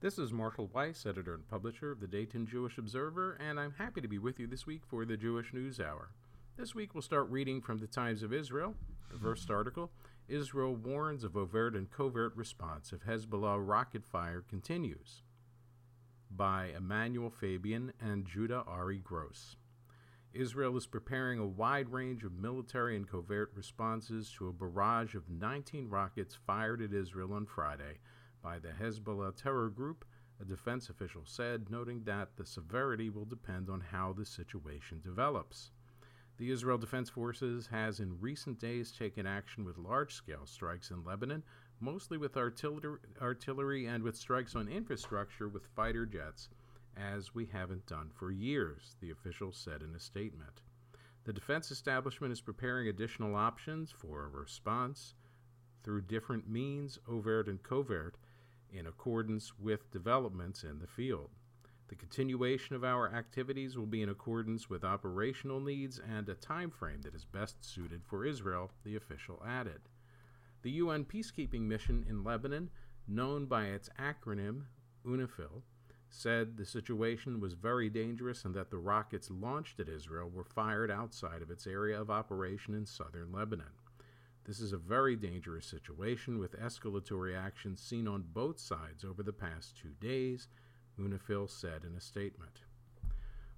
This is Marshall Weiss, editor and publisher of the Dayton Jewish Observer, and I'm happy to be with you this week for the Jewish News Hour. This week we'll start reading from the Times of Israel. The first article Israel warns of overt and covert response if Hezbollah rocket fire continues. By Emmanuel Fabian and Judah Ari Gross. Israel is preparing a wide range of military and covert responses to a barrage of 19 rockets fired at Israel on Friday by the Hezbollah terror group, a defense official said, noting that the severity will depend on how the situation develops. The Israel Defense Forces has in recent days taken action with large scale strikes in Lebanon, mostly with artillery, artillery and with strikes on infrastructure with fighter jets, as we haven't done for years, the official said in a statement. The defense establishment is preparing additional options for a response through different means, overt and covert, in accordance with developments in the field. The continuation of our activities will be in accordance with operational needs and a time frame that is best suited for Israel, the official added. The UN peacekeeping mission in Lebanon, known by its acronym UNIFIL, said the situation was very dangerous and that the rockets launched at Israel were fired outside of its area of operation in southern Lebanon. This is a very dangerous situation with escalatory actions seen on both sides over the past two days, UNIFIL said in a statement.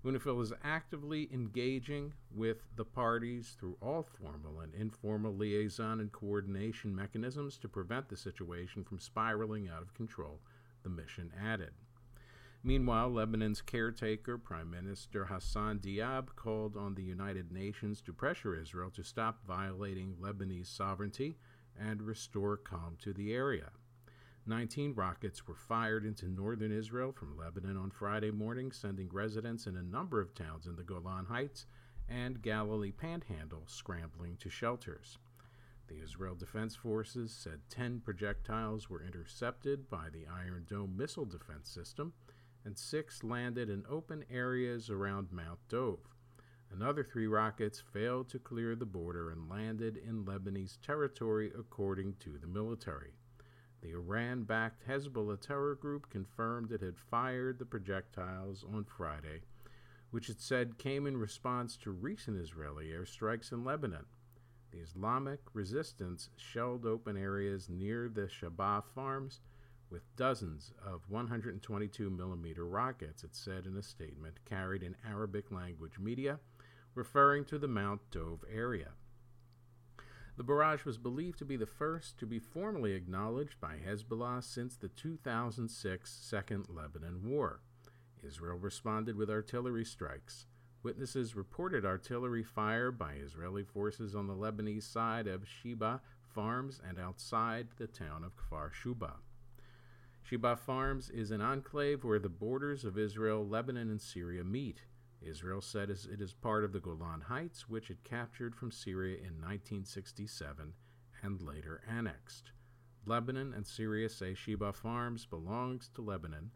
UNIFIL is actively engaging with the parties through all formal and informal liaison and coordination mechanisms to prevent the situation from spiraling out of control, the mission added. Meanwhile, Lebanon's caretaker, Prime Minister Hassan Diab, called on the United Nations to pressure Israel to stop violating Lebanese sovereignty and restore calm to the area. 19 rockets were fired into northern Israel from Lebanon on Friday morning, sending residents in a number of towns in the Golan Heights and Galilee Panhandle scrambling to shelters. The Israel Defense Forces said 10 projectiles were intercepted by the Iron Dome missile defense system and six landed in open areas around Mount Dov. Another three rockets failed to clear the border and landed in Lebanese territory, according to the military. The Iran backed Hezbollah terror group confirmed it had fired the projectiles on Friday, which it said came in response to recent Israeli airstrikes in Lebanon. The Islamic resistance shelled open areas near the Sheba farms with dozens of 122 millimeter rockets, it said in a statement carried in Arabic language media, referring to the Mount Dov area. The barrage was believed to be the first to be formally acknowledged by Hezbollah since the 2006 Second Lebanon War. Israel responded with artillery strikes. Witnesses reported artillery fire by Israeli forces on the Lebanese side of Sheba farms and outside the town of Kfar Shuba. Sheba Farms is an enclave where the borders of Israel, Lebanon, and Syria meet. Israel said it is part of the Golan Heights, which it captured from Syria in 1967 and later annexed. Lebanon and Syria say Sheba Farms belongs to Lebanon,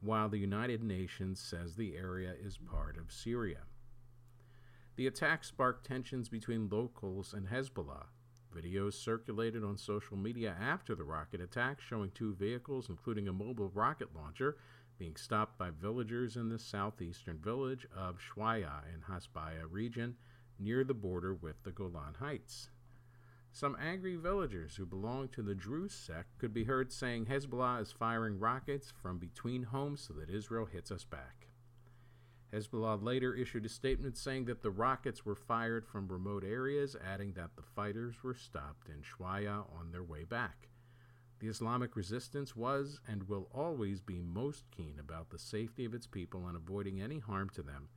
while the United Nations says the area is part of Syria. The attack sparked tensions between locals and Hezbollah. Videos circulated on social media after the rocket attack showing two vehicles, including a mobile rocket launcher, being stopped by villagers in the southeastern village of Shwaya in Hasbaya region near the border with the Golan Heights. Some angry villagers who belong to the Druze sect could be heard saying Hezbollah is firing rockets from between homes so that Israel hits us back. Hezbollah later issued a statement saying that the rockets were fired from remote areas, adding that the fighters were stopped in Shwaya on their way back. The Islamic resistance was and will always be most keen about the safety of its people and avoiding any harm to them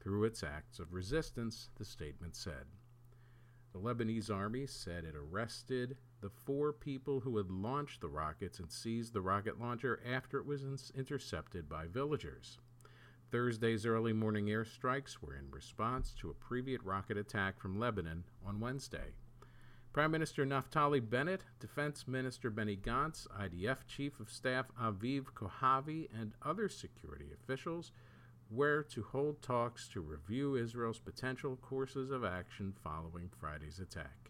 through its acts of resistance, the statement said. The Lebanese army said it arrested the four people who had launched the rockets and seized the rocket launcher after it was intercepted by villagers. Thursday's early morning airstrikes were in response to a previous rocket attack from Lebanon on Wednesday. Prime Minister Naftali Bennett, Defense Minister Benny Gantz, IDF Chief of Staff Aviv Kohavi, and other security officials were to hold talks to review Israel's potential courses of action following Friday's attack.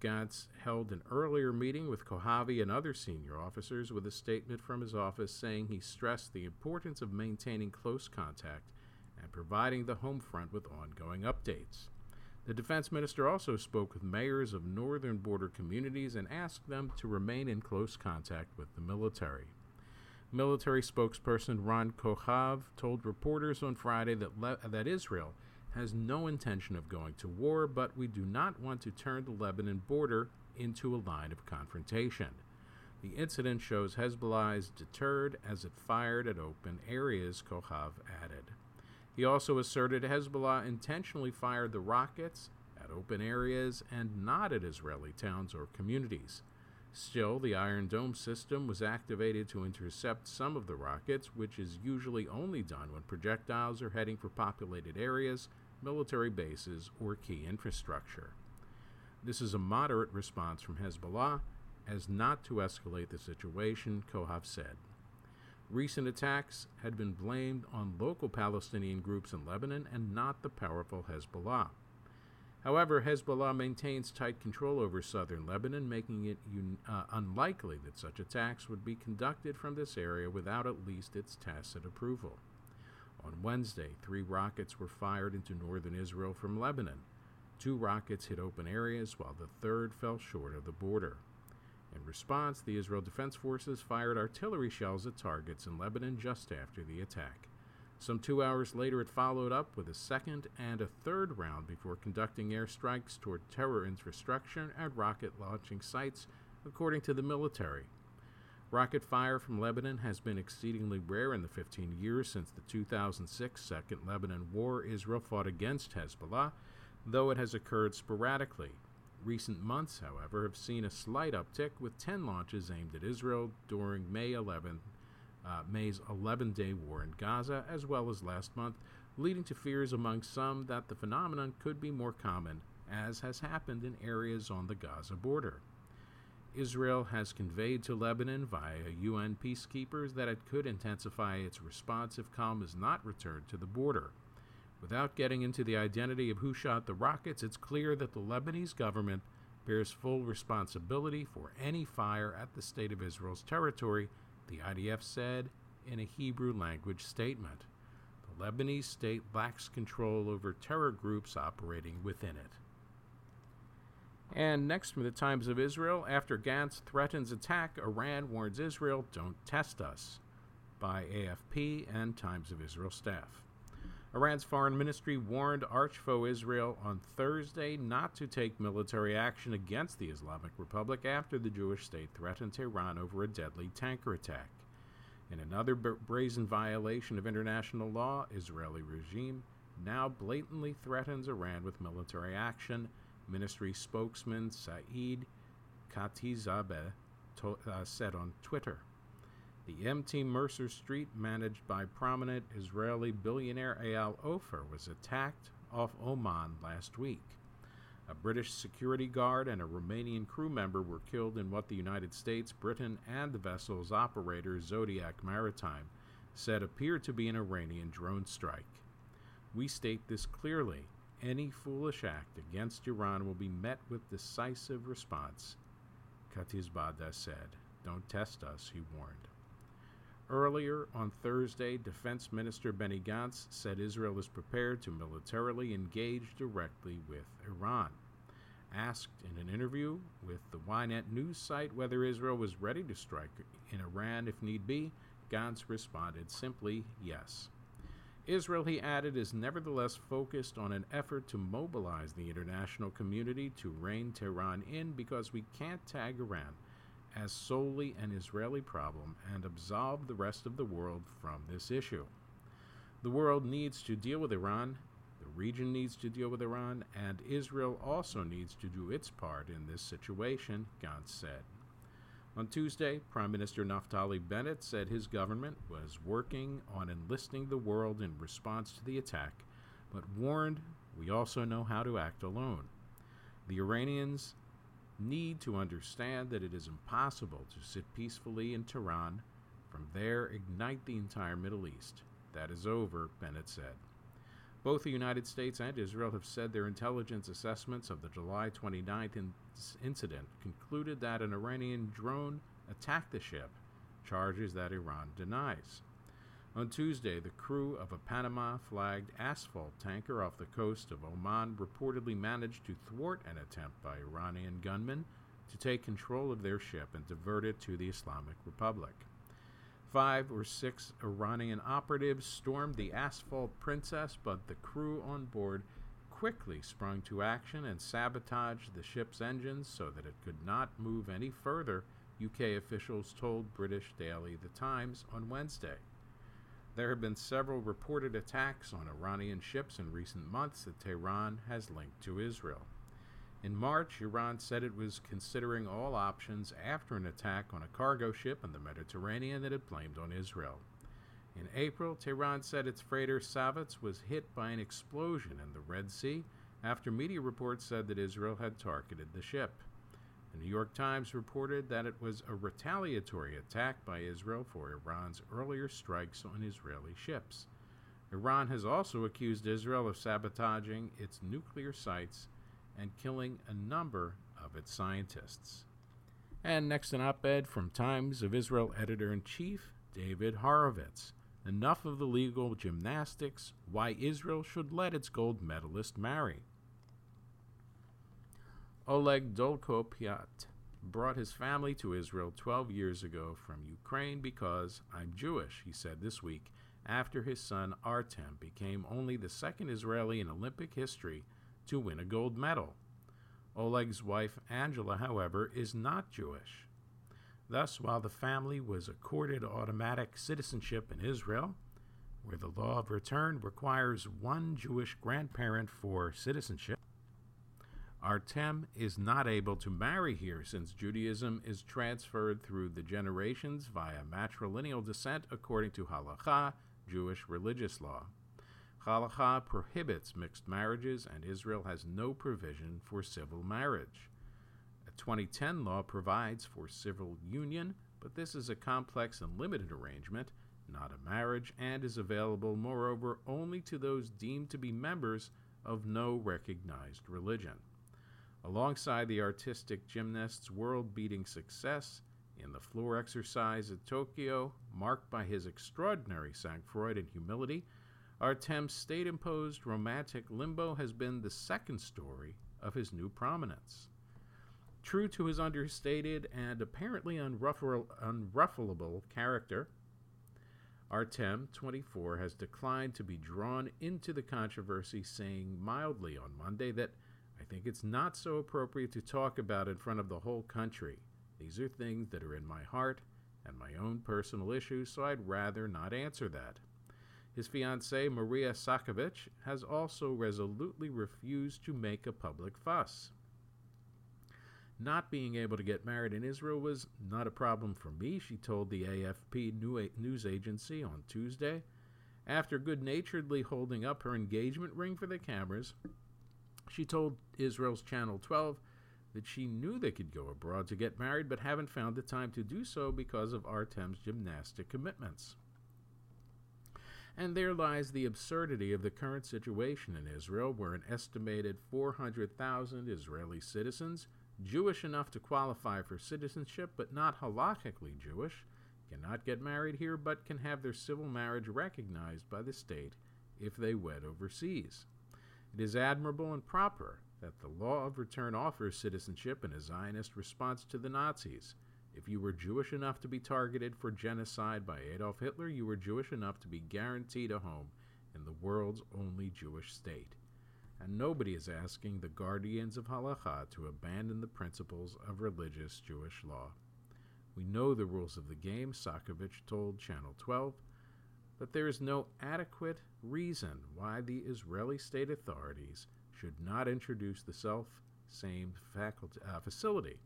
Gantz held an earlier meeting with Kohavi and other senior officers with a statement from his office saying he stressed the importance of maintaining close contact and providing the home front with ongoing updates. The defense minister also spoke with mayors of northern border communities and asked them to remain in close contact with the military. Military spokesperson Ron Kohav told reporters on Friday that, Le- that Israel has no intention of going to war, but we do not want to turn the Lebanon border into a line of confrontation. The incident shows Hezbollah is deterred as it fired at open areas, Kohav added. He also asserted Hezbollah intentionally fired the rockets at open areas and not at Israeli towns or communities. Still, the Iron Dome system was activated to intercept some of the rockets, which is usually only done when projectiles are heading for populated areas, military bases, or key infrastructure. This is a moderate response from Hezbollah, as not to escalate the situation, Kohav said. Recent attacks had been blamed on local Palestinian groups in Lebanon and not the powerful Hezbollah. However, Hezbollah maintains tight control over southern Lebanon, making it un- uh, unlikely that such attacks would be conducted from this area without at least its tacit approval. On Wednesday, three rockets were fired into northern Israel from Lebanon. Two rockets hit open areas, while the third fell short of the border. In response, the Israel Defense Forces fired artillery shells at targets in Lebanon just after the attack. Some two hours later, it followed up with a second and a third round before conducting airstrikes toward terror infrastructure and rocket launching sites, according to the military. Rocket fire from Lebanon has been exceedingly rare in the 15 years since the 2006 Second Lebanon War Israel fought against Hezbollah, though it has occurred sporadically. Recent months, however, have seen a slight uptick with 10 launches aimed at Israel during May 11 uh, May's 11 day war in Gaza, as well as last month, leading to fears among some that the phenomenon could be more common, as has happened in areas on the Gaza border. Israel has conveyed to Lebanon via UN peacekeepers that it could intensify its response if calm is not returned to the border. Without getting into the identity of who shot the rockets, it's clear that the Lebanese government bears full responsibility for any fire at the State of Israel's territory the IDF said in a Hebrew language statement. The Lebanese state lacks control over terror groups operating within it. And next from the Times of Israel, after Gantz threatens attack, Iran warns Israel, don't test us, by AFP and Times of Israel staff. Iran's foreign ministry warned arch foe Israel on Thursday not to take military action against the Islamic Republic after the Jewish state threatened Tehran over a deadly tanker attack. In another brazen violation of international law, Israeli regime now blatantly threatens Iran with military action, ministry spokesman Saeed Khatibzadeh to- uh, said on Twitter. The MT Mercer Street, managed by prominent Israeli billionaire Eyal Ofer, was attacked off Oman last week. A British security guard and a Romanian crew member were killed in what the United States, Britain, and the vessel's operator, Zodiac Maritime, said appeared to be an Iranian drone strike. We state this clearly. Any foolish act against Iran will be met with decisive response, Khatibzadeh said. Don't test us, he warned. Earlier on Thursday, Defense Minister Benny Gantz said Israel is prepared to militarily engage directly with Iran. Asked in an interview with the Ynet news site whether Israel was ready to strike in Iran if need be, Gantz responded simply yes. Israel, he added, is nevertheless focused on an effort to mobilize the international community to rein Tehran in because we can't tag Iran as solely an Israeli problem and absolve the rest of the world from this issue. The world needs to deal with Iran, the region needs to deal with Iran, and Israel also needs to do its part in this situation, Gantz said. On Tuesday, Prime Minister Naftali Bennett said his government was working on enlisting the world in response to the attack, but warned we also know how to act alone. The Iranians need to understand that it is impossible to sit peacefully in Tehran, from there ignite the entire Middle East. That is over, Bennett said. Both the United States and Israel have said their intelligence assessments of the July 29th in- incident concluded that an Iranian drone attacked the ship, charges that Iran denies. On Tuesday, the crew of a Panama flagged asphalt tanker off the coast of Oman reportedly managed to thwart an attempt by Iranian gunmen to take control of their ship and divert it to the Islamic Republic. Five or six Iranian operatives stormed the Asphalt Princess, but the crew on board quickly sprung to action and sabotaged the ship's engines so that it could not move any further, UK officials told British daily The Times on Wednesday. There have been several reported attacks on Iranian ships in recent months that Tehran has linked to Israel. In March, Iran said it was considering all options after an attack on a cargo ship in the Mediterranean that it blamed on Israel. In April, Tehran said its freighter Savitz was hit by an explosion in the Red Sea after media reports said that Israel had targeted the ship. The New York Times reported that it was a retaliatory attack by Israel for Iran's earlier strikes on Israeli ships. Iran has also accused Israel of sabotaging its nuclear sites and killing a number of its scientists. And next, an op ed from Times of Israel editor in chief, David Horovitz. Enough of the legal gymnastics, why Israel should let its gold medalist marry. Oleg Dolgopyat brought his family to Israel 12 years ago from Ukraine because I'm Jewish, he said this week, after his son Artem became only the second Israeli in Olympic history to win a gold medal. Oleg's wife, Angela, however, is not Jewish. Thus, while the family was accorded automatic citizenship in Israel, where the law of return requires one Jewish grandparent for citizenship, Artem is not able to marry here since Judaism is transferred through the generations via matrilineal descent according to halacha, Jewish religious law. Halacha prohibits mixed marriages, and Israel has no provision for civil marriage. A 2010 law provides for civil union, but this is a complex and limited arrangement, not a marriage, and is available, moreover, only to those deemed to be members of no recognized religion. Alongside the artistic gymnast's world beating success in the floor exercise at Tokyo, marked by his extraordinary sang-froid and humility, Artem's state imposed romantic limbo has been the second story of his new prominence. True to his understated and apparently unruffle- unruffleable character, Artem, 24, has declined to be drawn into the controversy, saying mildly on Monday that I think it's not so appropriate to talk about in front of the whole country. These are things that are in my heart and my own personal issues, so I'd rather not answer that. His fiancée, Maria Sakovich, has also resolutely refused to make a public fuss. Not being able to get married in Israel was not a problem for me, she told the AFP news agency on Tuesday. After good naturedly holding up her engagement ring for the cameras, she told Israel's Channel 12 that she knew they could go abroad to get married, but haven't found the time to do so because of Artem's gymnastic commitments. And there lies the absurdity of the current situation in Israel, where an estimated 400,000 Israeli citizens, Jewish enough to qualify for citizenship but not halakhically Jewish, cannot get married here but can have their civil marriage recognized by the state if they wed overseas. It is admirable and proper that the law of return offers citizenship in a Zionist response to the Nazis if you were Jewish enough to be targeted for genocide by Adolf Hitler, you were Jewish enough to be guaranteed a home in the world's only Jewish state. And nobody is asking the guardians of halacha to abandon the principles of religious Jewish law. We know the rules of the game, Sakovich told Channel 12, but there is no adequate reason why the Israeli state authorities should not introduce the self same faculty, uh, facility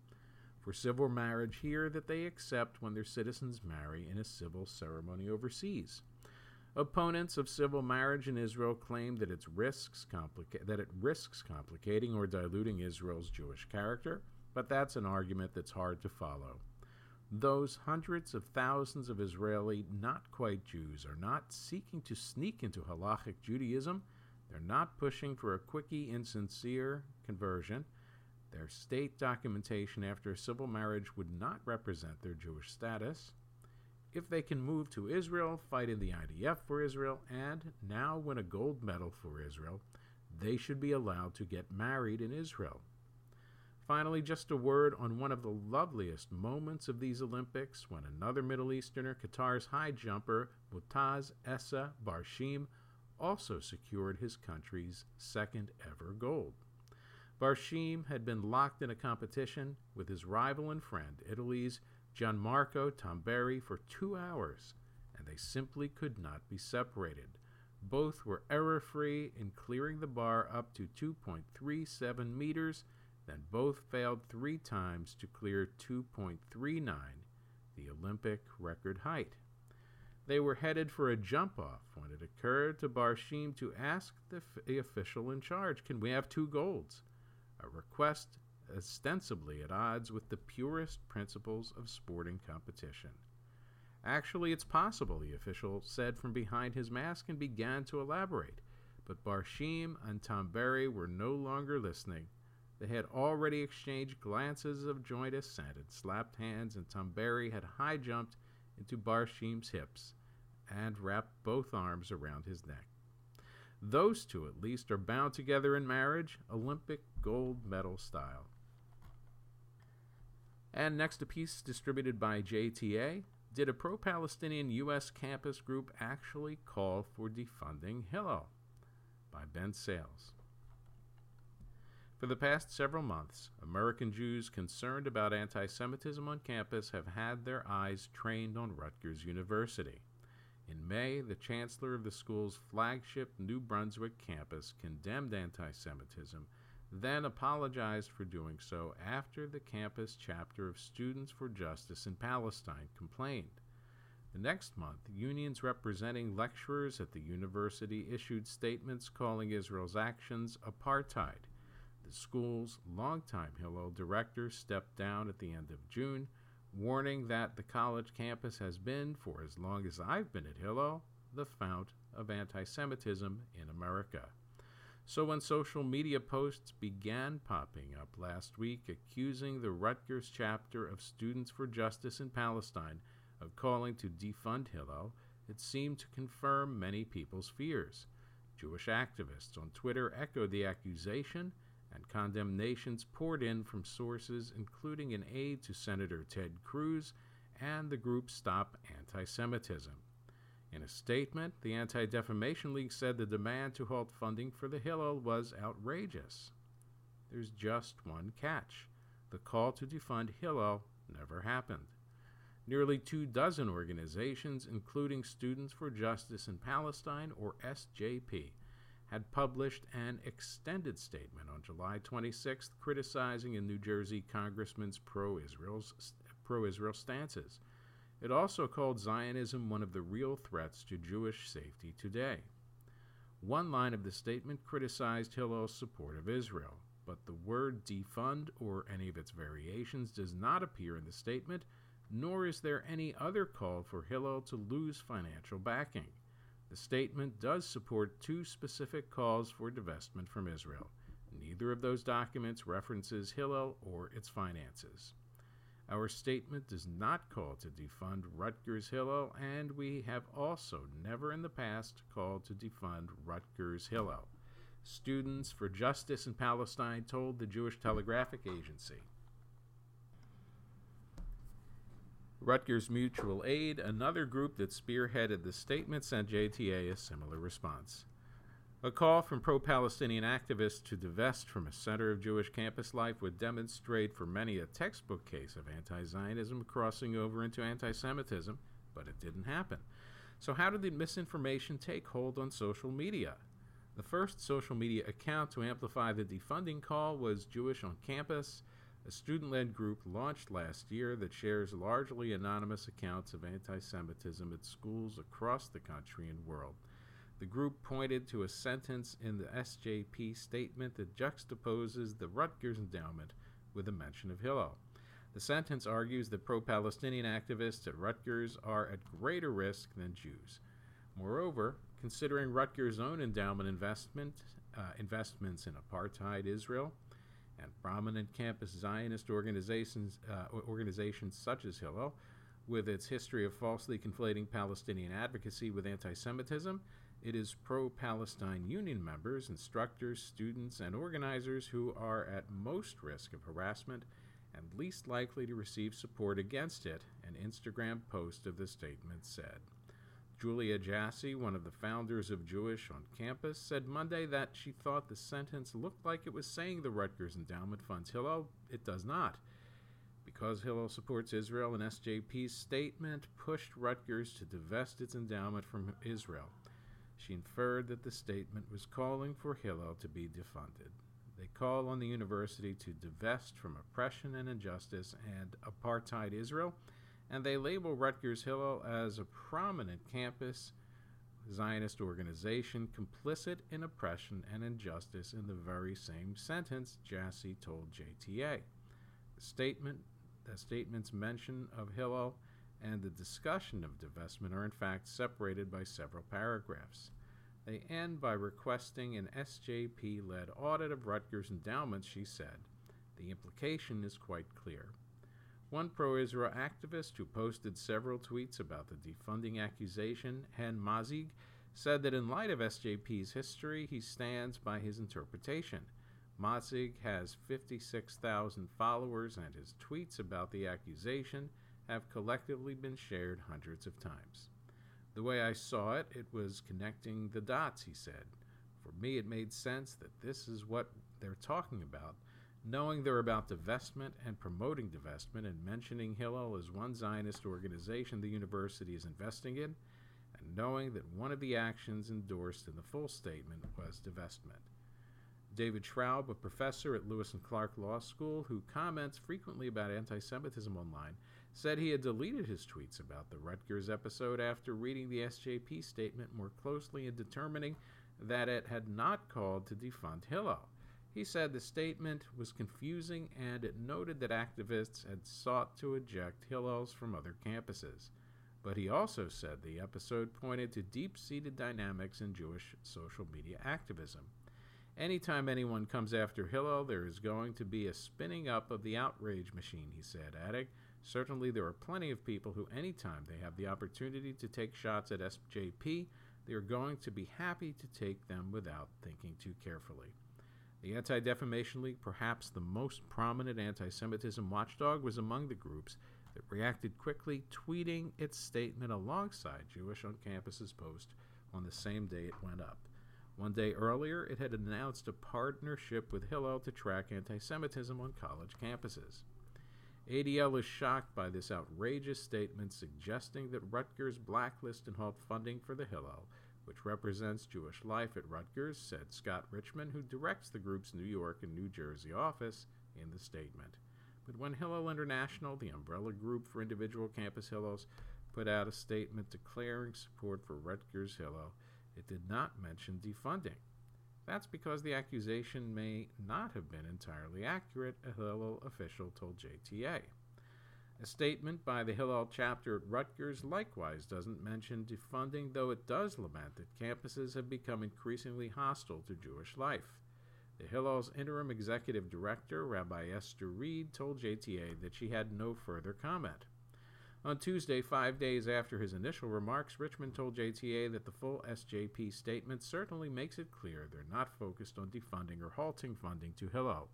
for civil marriage here that they accept when their citizens marry in a civil ceremony overseas. Opponents of civil marriage in Israel claim that, it risks complica- that it risks complicating or diluting Israel's Jewish character, but that's an argument that's hard to follow. Those hundreds of thousands of Israeli not quite Jews are not seeking to sneak into halachic Judaism, They're not pushing for a quickie, insincere conversion. Their state documentation after a civil marriage would not represent their Jewish status. If they can move to Israel, fight in the IDF for Israel, and now win a gold medal for Israel, they should be allowed to get married in Israel. Finally, just a word on one of the loveliest moments of these Olympics when another Middle Easterner, Qatar's high jumper Mutaz Essa Barshim, also secured his country's second ever gold. Barshim had been locked in a competition with his rival and friend, Italy's Gianmarco Tamberi, for two hours, and they simply could not be separated. Both were error free in clearing the bar up to 2.37 meters, then both failed three times to clear 2.39, the Olympic record height. They were headed for a jump off when it occurred to Barshim to ask the, the official in charge, Can we have two golds? A request ostensibly at odds with the purest principles of sporting competition. Actually, it's possible, the official said from behind his mask and began to elaborate. But Barshim and Tamberi were no longer listening. They had already exchanged glances of joint assent and slapped hands, and Tamberi had high jumped into Barshim's hips and wrapped both arms around his neck. Those two, at least, are bound together in marriage, Olympic gold medal style. And next, a piece distributed by JTA. Did a pro Palestinian U.S. campus group actually call for defunding Hillel? By Ben Sales. For the past several months, American Jews concerned about anti Semitism on campus have had their eyes trained on Rutgers University. In May, the chancellor of the school's flagship New Brunswick campus condemned anti Semitism, then apologized for doing so after the campus chapter of Students for Justice in Palestine complained. The next month, unions representing lecturers at the university issued statements calling Israel's actions apartheid the school's longtime Hillel director stepped down at the end of June, warning that the college campus has been, for as long as I've been at Hillel, the fount of anti Semitism in America. So when social media posts began popping up last week accusing the Rutgers chapter of Students for Justice in Palestine of calling to defund Hillel, it seemed to confirm many people's fears. Jewish activists on Twitter echoed the accusation and condemnations poured in from sources including an aide to Senator Ted Cruz and the group Stop Anti Semitism. In a statement, the Anti Defamation League said the demand to halt funding for the Hillel was outrageous. There's just one catch the call to defund Hillel never happened. Nearly two dozen organizations, including Students for Justice in Palestine, or SJP, had published an extended statement on July 26th criticizing a New Jersey congressman's pro-Israel pro-Israel stances. It also called Zionism one of the real threats to Jewish safety today. One line of the statement criticized Hillel's support of Israel, but the word defund or any of its variations does not appear in the statement, nor is there any other call for Hillel to lose financial backing. The statement does support two specific calls for divestment from Israel. Neither of those documents references Hillel or its finances. Our statement does not call to defund Rutgers Hillel, and we have also never in the past called to defund Rutgers Hillel. Students for Justice in Palestine told the Jewish Telegraphic Agency. Rutgers Mutual Aid, another group that spearheaded the statement, sent JTA a similar response. A call from pro Palestinian activists to divest from a center of Jewish campus life would demonstrate for many a textbook case of anti Zionism crossing over into anti Semitism, but it didn't happen. So, how did the misinformation take hold on social media? The first social media account to amplify the defunding call was Jewish on Campus a student led group launched last year that shares largely anonymous accounts of anti Semitism at schools across the country and world. The group pointed to a sentence in the SJP statement that juxtaposes the Rutgers endowment with a mention of Hillel. The sentence argues that pro Palestinian activists at Rutgers are at greater risk than Jews. Moreover, considering Rutgers' own endowment investment uh, investments in apartheid Israel and prominent campus Zionist organizations, uh, organizations such as Hillel, with its history of falsely conflating Palestinian advocacy with anti Semitism, it is pro Palestine Union members, instructors, students, and organizers who are at most risk of harassment and least likely to receive support against it, an Instagram post of the statement said. Julia Jassy, one of the founders of Jewish on Campus, said Monday that she thought the sentence looked like it was saying the Rutgers Endowment funds Hillel. It does not. Because Hillel supports Israel, and SJP's statement pushed Rutgers to divest its endowment from Israel. She inferred that the statement was calling for Hillel to be defunded. They call on the university to divest from oppression and injustice and apartheid Israel and they label Rutgers Hillel as a prominent campus Zionist organization complicit in oppression and injustice in the very same sentence Jassy told JTA. The statement, the statement's mention of Hillel and the discussion of divestment are in fact separated by several paragraphs. They end by requesting an SJP led audit of Rutgers endowments, she said. The implication is quite clear. One pro Israel activist who posted several tweets about the defunding accusation, Hen Mazzig, said that in light of SJP's history, he stands by his interpretation. Mazig has 56,000 followers, and his tweets about the accusation have collectively been shared hundreds of times. The way I saw it, it was connecting the dots, he said. For me, it made sense that this is what they're talking about knowing they're about divestment and promoting divestment and mentioning Hillel as one Zionist organization the university is investing in, and knowing that one of the actions endorsed in the full statement was divestment. David Schraub, a professor at Lewis and Clark Law School who comments frequently about anti Semitism online, said he had deleted his tweets about the Rutgers episode after reading the SJP statement more closely and determining that it had not called to defund Hillel. He said the statement was confusing and it noted that activists had sought to eject Hillels from other campuses. But he also said the episode pointed to deep seated dynamics in Jewish social media activism. Anytime anyone comes after Hillel, there is going to be a spinning up of the outrage machine, he said, adding, Certainly there are plenty of people who, anytime they have the opportunity to take shots at SJP, they are going to be happy to take them without thinking too carefully. The Anti Defamation League, perhaps the most prominent anti Semitism watchdog, was among the groups that reacted quickly, tweeting its statement alongside Jewish on Campus's post on the same day it went up. One day earlier, it had announced a partnership with Hillel to track anti Semitism on college campuses. ADL is shocked by this outrageous statement suggesting that Rutgers blacklist and halt funding for the Hillel which represents Jewish life at Rutgers, said Scott Richmond, who directs the group's New York and New Jersey office, in the statement. But when Hillel International, the umbrella group for individual campus Hillels, put out a statement declaring support for Rutgers Hillel, it did not mention defunding. That's because the accusation may not have been entirely accurate, a Hillel official told JTA. A statement by the Hillel chapter at Rutgers likewise doesn't mention defunding, though it does lament that campuses have become increasingly hostile to Jewish life. The Hillel's interim executive director, Rabbi Esther Reed, told JTA that she had no further comment. On Tuesday, five days after his initial remarks, Richmond told JTA that the full SJP statement certainly makes it clear they're not focused on defunding or halting funding to Hillel.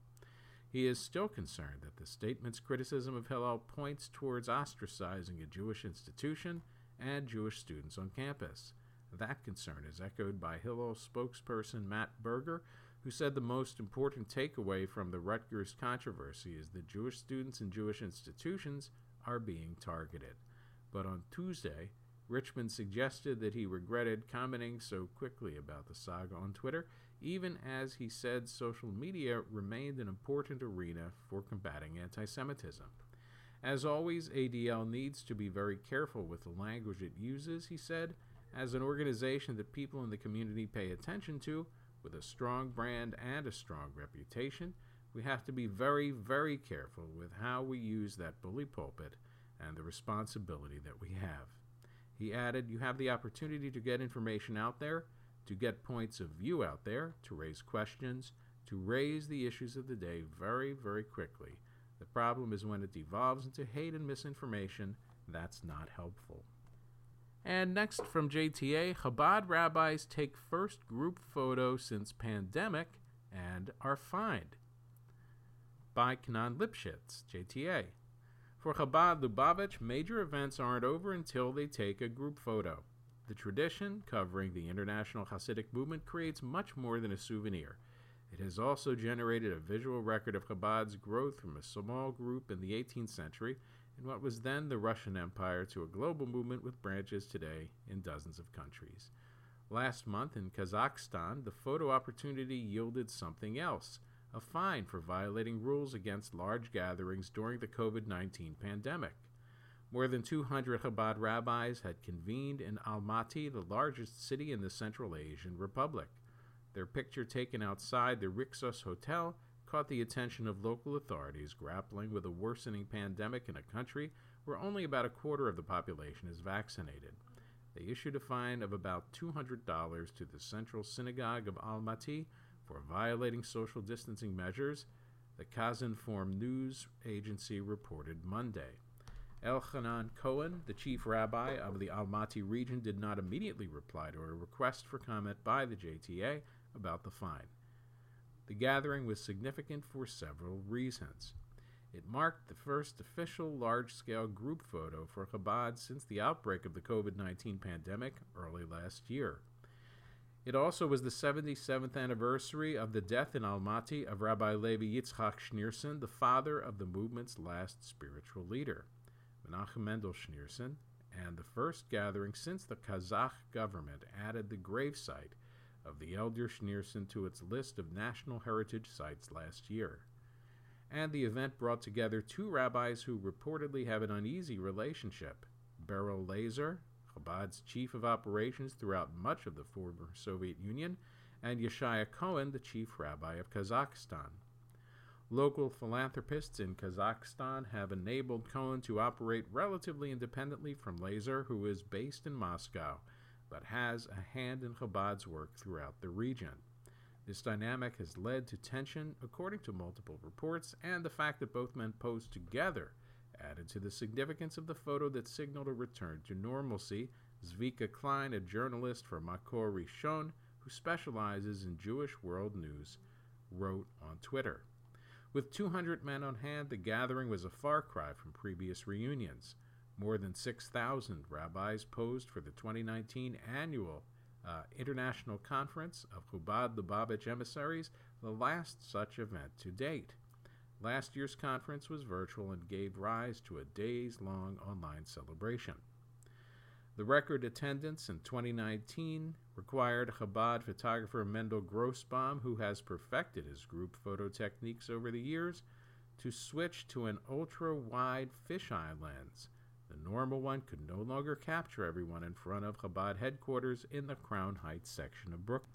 He is still concerned that the statement's criticism of Hillel points towards ostracizing a Jewish institution and Jewish students on campus. That concern is echoed by Hillel spokesperson Matt Berger, who said the most important takeaway from the Rutgers controversy is that Jewish students and Jewish institutions are being targeted. But on Tuesday, Richmond suggested that he regretted commenting so quickly about the saga on Twitter even as he said social media remained an important arena for combating anti Semitism. As always, ADL needs to be very careful with the language it uses, he said. As an organization that people in the community pay attention to, with a strong brand and a strong reputation, we have to be very, very careful with how we use that bully pulpit and the responsibility that we have. He added, You have the opportunity to get information out there, to get points of view out there, to raise questions, to raise the issues of the day very, very quickly. The problem is when it devolves into hate and misinformation, that's not helpful. And next from JTA, Chabad rabbis take first group photo since pandemic and are fined. By Cnaan Liphshiz, JTA. For Chabad Lubavitch, major events aren't over until they take a group photo. The tradition, covering the international Hasidic movement, creates much more than a souvenir. It has also generated a visual record of Chabad's growth from a small group in the 18th century in what was then the Russian Empire to a global movement with branches today in dozens of countries. Last month in Kazakhstan, the photo opportunity yielded something else a fine for violating rules against large gatherings during the COVID 19 pandemic. More than 200 Chabad rabbis had convened in Almaty, the largest city in the Central Asian Republic. Their picture taken outside the Rixos Hotel caught the attention of local authorities grappling with a worsening pandemic in a country where only about a quarter of the population is vaccinated. They issued a fine of about $200 to the Central Synagogue of Almaty for violating social distancing measures, the Kazan Kazinform news agency reported Monday. Elchanan Cohen, the chief rabbi of the Almaty region, did not immediately reply to a request for comment by the JTA about the fine. The gathering was significant for several reasons. It marked the first official large scale group photo for Chabad since the outbreak of the COVID 19 pandemic early last year. It also was the 77th anniversary of the death in Almaty of Rabbi Levi Yitzchak Schneerson, the father of the movement's last spiritual leader, Menachem Mendel Schneerson, and the first gathering since the Kazakh government added the gravesite of the elder Schneerson to its list of national heritage sites last year. And the event brought together two rabbis who reportedly have an uneasy relationship Berel Lazar, Chabad's chief of operations throughout much of the former Soviet Union, and Yeshaya Cohen, the chief rabbi of Kazakhstan. Local philanthropists in Kazakhstan have enabled Cohen to operate relatively independently from Lazar, who is based in Moscow but has a hand in Chabad's work throughout the region. This dynamic has led to tension, according to multiple reports, and the fact that both men posed together added to the significance of the photo that signaled a return to normalcy. Zvika Klein, a journalist for Makor Rishon, who specializes in Jewish world news, wrote on Twitter. With 200 men on hand, the gathering was a far cry from previous reunions. More than 6,000 rabbis posed for the 2019 annual uh, International Conference of Chabad Lubavitch Emissaries, the last such event to date. Last year's conference was virtual and gave rise to a days long online celebration. The record attendance in 2019 required Chabad photographer Mendel Grossbaum, who has perfected his group photo techniques over the years, to switch to an ultra wide fisheye lens the normal one could no longer capture everyone in front of Chabad headquarters in the Crown Heights section of Brooklyn.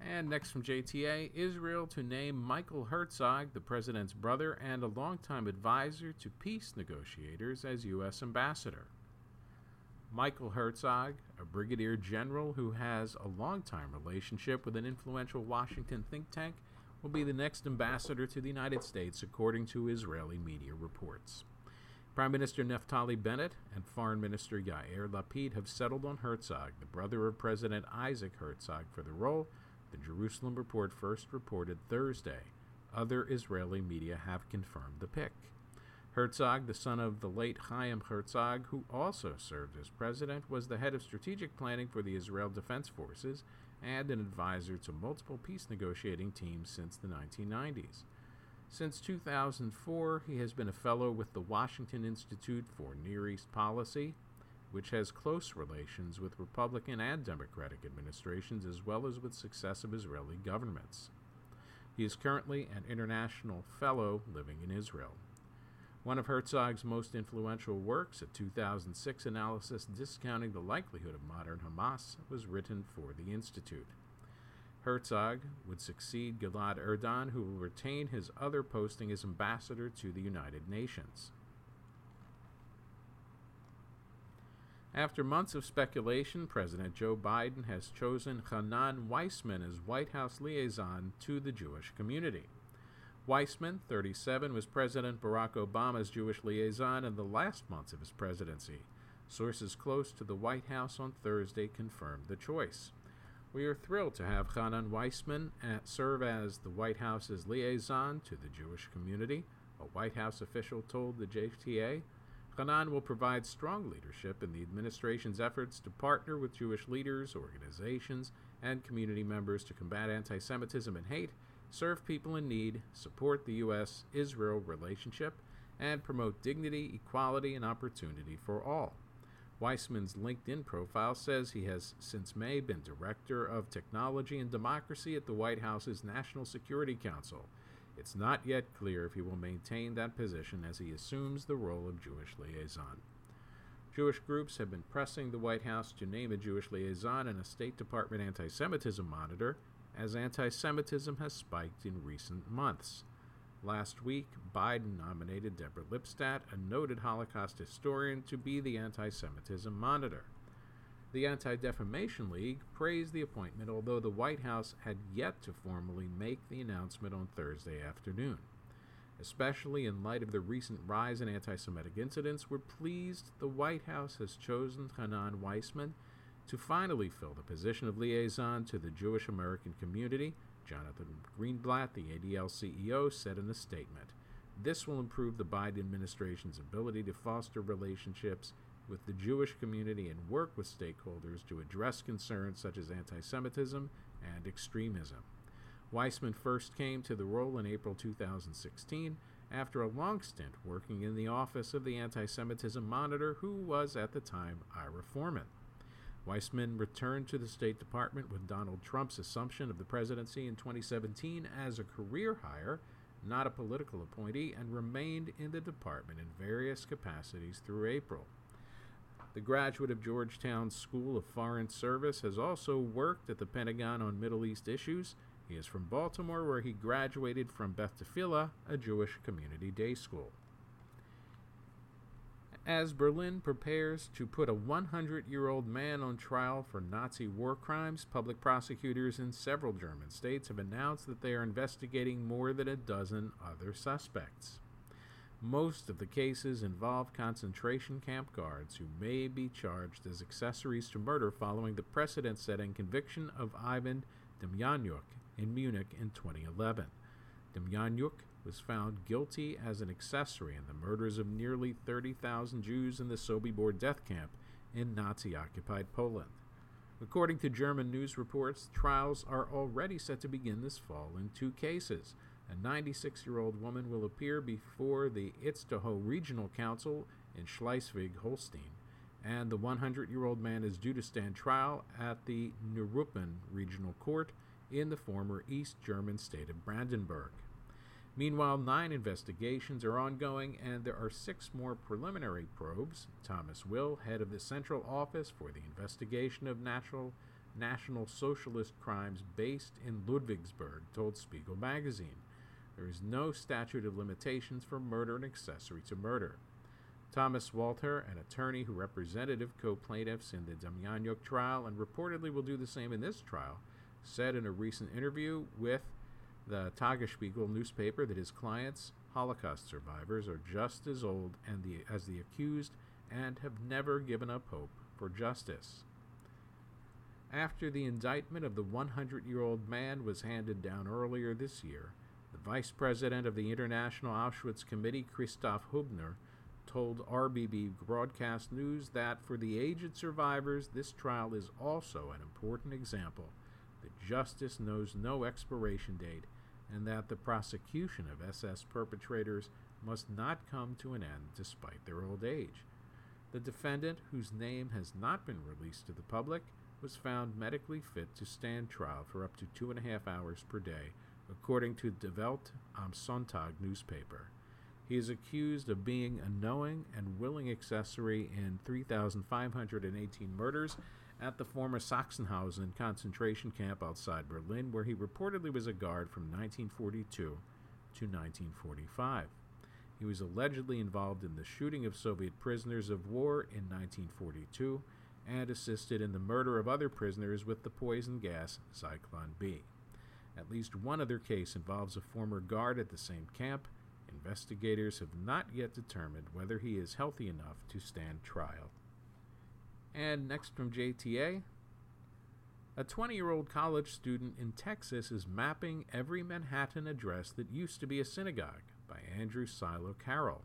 And next from JTA, Israel to name Michael Herzog, the president's brother and a longtime advisor to peace negotiators, as U.S. ambassador. Michael Herzog, a brigadier general who has a long-time relationship with an influential Washington think tank, will be the next ambassador to the United States, according to Israeli media reports. Prime Minister Naftali Bennett and Foreign Minister Yair Lapid have settled on Herzog, the brother of President Isaac Herzog, for the role, the Jerusalem Report first reported Thursday. Other Israeli media have confirmed the pick. Herzog, the son of the late Chaim Herzog, who also served as president, was the head of strategic planning for the Israel Defense Forces and an advisor to multiple peace negotiating teams since the 1990s. Since 2004, he has been a fellow with the Washington Institute for Near East Policy, which has close relations with Republican and Democratic administrations as well as with successive Israeli governments. He is currently an international fellow living in Israel. One of Herzog's most influential works, a 2006 analysis discounting the likelihood of modern Hamas, was written for the Institute. Herzog would succeed Gilad Erdan, who will retain his other posting as ambassador to the United Nations. After months of speculation, President Joe Biden has chosen Hanan Weissman as White House liaison to the Jewish community. Weissman, 37, was President Barack Obama's Jewish liaison in the last months of his presidency. Sources close to the White House on Thursday confirmed the choice. We are thrilled to have Hanan Weissman serve as the White House's liaison to the Jewish community, a White House official told the JTA. Hanan will provide strong leadership in the administration's efforts to partner with Jewish leaders, organizations, and community members to combat anti Semitism and hate, serve people in need, support the U.S. Israel relationship, and promote dignity, equality, and opportunity for all. Weissman's LinkedIn profile says he has since May been Director of Technology and Democracy at the White House's National Security Council. It's not yet clear if he will maintain that position as he assumes the role of Jewish liaison. Jewish groups have been pressing the White House to name a Jewish liaison and a State Department anti Semitism monitor, as anti Semitism has spiked in recent months. Last week, Biden nominated Deborah Lipstadt, a noted Holocaust historian, to be the anti Semitism monitor. The Anti Defamation League praised the appointment, although the White House had yet to formally make the announcement on Thursday afternoon. Especially in light of the recent rise in anti Semitic incidents, we're pleased the White House has chosen Hanan Weissman to finally fill the position of liaison to the Jewish American community Jonathan Greenblatt, the ADL CEO, said in a statement. This will improve the Biden administration's ability to foster relationships with the Jewish community and work with stakeholders to address concerns such as anti Semitism and extremism. Weissman first came to the role in April 2016 after a long stint working in the office of the Anti Semitism Monitor, who was at the time Ira Forman. Weissman returned to the State Department with Donald Trump's assumption of the presidency in 2017 as a career hire, not a political appointee, and remained in the department in various capacities through April. The graduate of Georgetown School of Foreign Service has also worked at the Pentagon on Middle East issues. He is from Baltimore, where he graduated from Beth Tfiloh, a Jewish community day school. As Berlin prepares to put a 100 year old man on trial for Nazi war crimes, public prosecutors in several German states have announced that they are investigating more than a dozen other suspects. Most of the cases involve concentration camp guards who may be charged as accessories to murder following the precedent setting conviction of Ivan Demjanjuk in Munich in 2011. Demjanjuk was found guilty as an accessory in the murders of nearly 30,000 Jews in the Sobibor death camp in Nazi occupied Poland. According to German news reports, trials are already set to begin this fall in two cases. A 96 year old woman will appear before the Itzehoe Regional Council in Schleswig Holstein, and the 100 year old man is due to stand trial at the Neuruppin Regional Court in the former East German state of Brandenburg. Meanwhile, nine investigations are ongoing, and there are six more preliminary probes. Thomas Will, head of the Central Office for the Investigation of National, National Socialist Crimes based in Ludwigsburg, told Spiegel magazine. There is no statute of limitations for murder and accessory to murder. Thomas Walter, an attorney who represented co plaintiffs in the Demjanjuk trial and reportedly will do the same in this trial, said in a recent interview with the Tagesspiegel newspaper that his clients, Holocaust survivors, are just as old and the, as the accused and have never given up hope for justice. After the indictment of the 100 year old man was handed down earlier this year, the vice president of the International Auschwitz Committee, Christoph Hubner, told RBB Broadcast News that for the aged survivors, this trial is also an important example that justice knows no expiration date and that the prosecution of SS perpetrators must not come to an end despite their old age. The defendant, whose name has not been released to the public, was found medically fit to stand trial for up to two and a half hours per day, according to the Welt am um, Sonntag newspaper. He is accused of being a knowing and willing accessory in 3,518 murders at the former Sachsenhausen concentration camp outside Berlin, where he reportedly was a guard from 1942 to 1945. He was allegedly involved in the shooting of Soviet prisoners of war in 1942 and assisted in the murder of other prisoners with the poison gas Zyklon B. At least one other case involves a former guard at the same camp. Investigators have not yet determined whether he is healthy enough to stand trial. And next from JTA, a 20 year old college student in Texas is mapping every Manhattan address that used to be a synagogue by Andrew Silow-Carroll.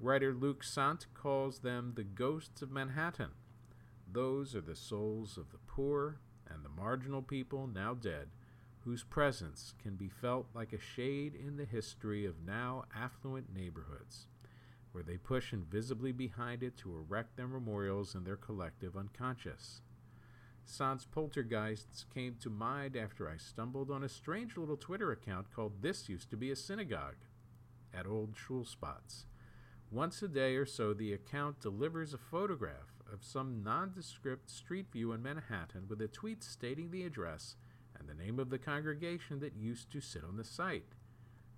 Writer Luc Sante calls them the ghosts of Manhattan. Those are the souls of the poor and the marginal people now dead, whose presence can be felt like a shade in the history of now affluent neighborhoods, where they push invisibly behind it to erect their memorials in their collective unconscious. Sante's poltergeists came to mind after I stumbled on a strange little Twitter account called This Used to Be a Synagogue at Old Shul Spots. Once a day or so, the account delivers a photograph of some nondescript street view in Manhattan with a tweet stating the address and the name of the congregation that used to sit on the site.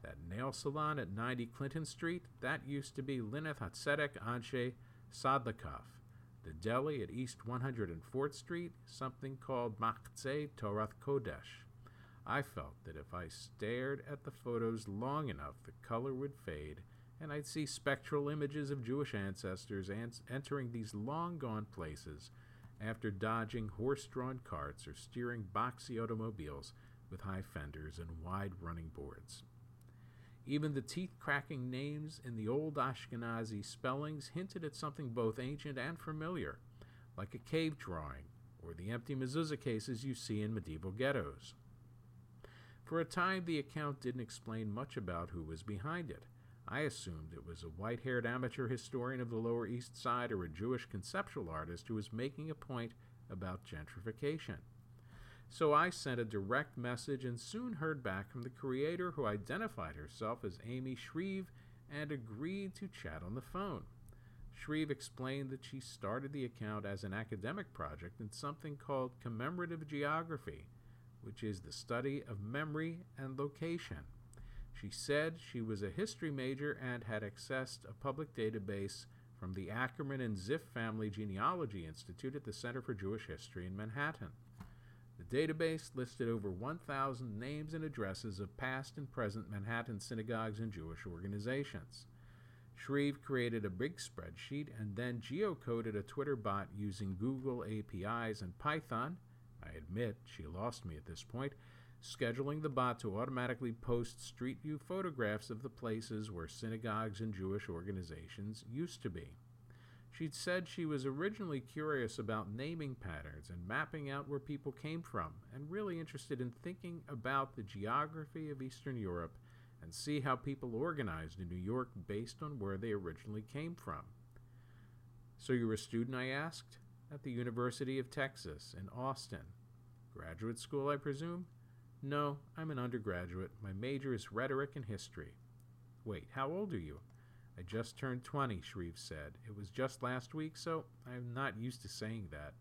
That nail salon at 90 Clinton Street, that used to be Lineth Hatzedek Anshe Sadlikov the deli at East 104th Street, something called Machzeh Torath Kodesh. I felt that if I stared at the photos long enough, the color would fade, and I'd see spectral images of Jewish ancestors entering these long gone places after dodging horse drawn carts or steering boxy automobiles with high fenders and wide running boards. Even the teeth cracking names in the old Ashkenazi spellings hinted at something both ancient and familiar, like a cave drawing or the empty mezuzah cases you see in medieval ghettos. For a time, the account didn't explain much about who was behind it. I assumed it was a white haired amateur historian of the Lower East Side or a Jewish conceptual artist who was making a point about gentrification. So I sent a direct message and soon heard back from the creator who identified herself as Amy Shreve and agreed to chat on the phone. Shreve explained that she started the account as an academic project in something called commemorative geography, which is the study of memory and location. She said she was a history major and had accessed a public database from the Ackman and Ziff Family Genealogy Institute at the Center for Jewish History in Manhattan. Database listed over 1,000 names and addresses of past and present Manhattan synagogues and Jewish organizations. Shreve created a big spreadsheet and then geocoded a Twitter bot using Google APIs and Python. I admit she lost me at this point, scheduling the bot to automatically post Street View photographs of the places where synagogues and Jewish organizations used to be. She'd said she was originally curious about naming patterns and mapping out where people came from, and really interested in thinking about the geography of Eastern Europe and see how people organized in New York based on where they originally came from. So you're a student, I asked? At the University of Texas in Austin. Graduate school, I presume? No, I'm an undergraduate. My major is rhetoric and history. Wait, how old are you? I just turned 20, Shreve said. It was just last week, so I'm not used to saying that.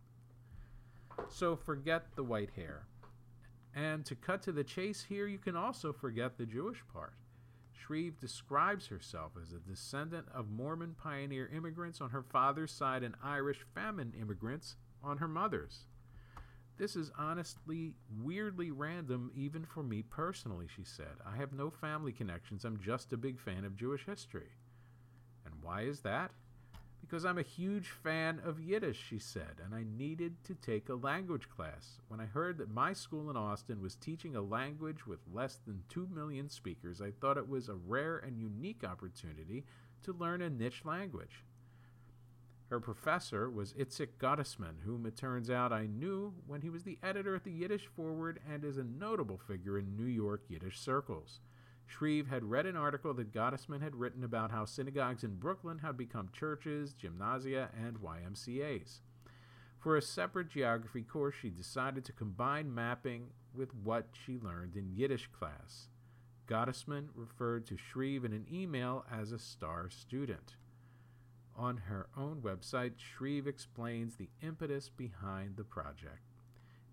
So forget the white hair. And to cut to the chase here, you can also forget the Jewish part. Shreve describes herself as a descendant of Mormon pioneer immigrants on her father's side and Irish famine immigrants on her mother's. This is honestly weirdly random, even for me personally, she said. I have no family connections. I'm just a big fan of Jewish history. Why is that? Because I'm a huge fan of Yiddish, she said, and I needed to take a language class. When I heard that my school in Austin was teaching a language with less than 2 million speakers, I thought it was a rare and unique opportunity to learn a niche language. Her professor was Itzik Gottesman, whom it turns out I knew when he was the editor at the Yiddish Forward and is a notable figure in New York Yiddish circles. Shreve had read an article that Gottesman had written about how synagogues in Brooklyn had become churches, gymnasia, and YMCAs. For a separate geography course, she decided to combine mapping with what she learned in Yiddish class. Gottesman referred to Shreve in an email as a star student. On her own website, Shreve explains the impetus behind the project.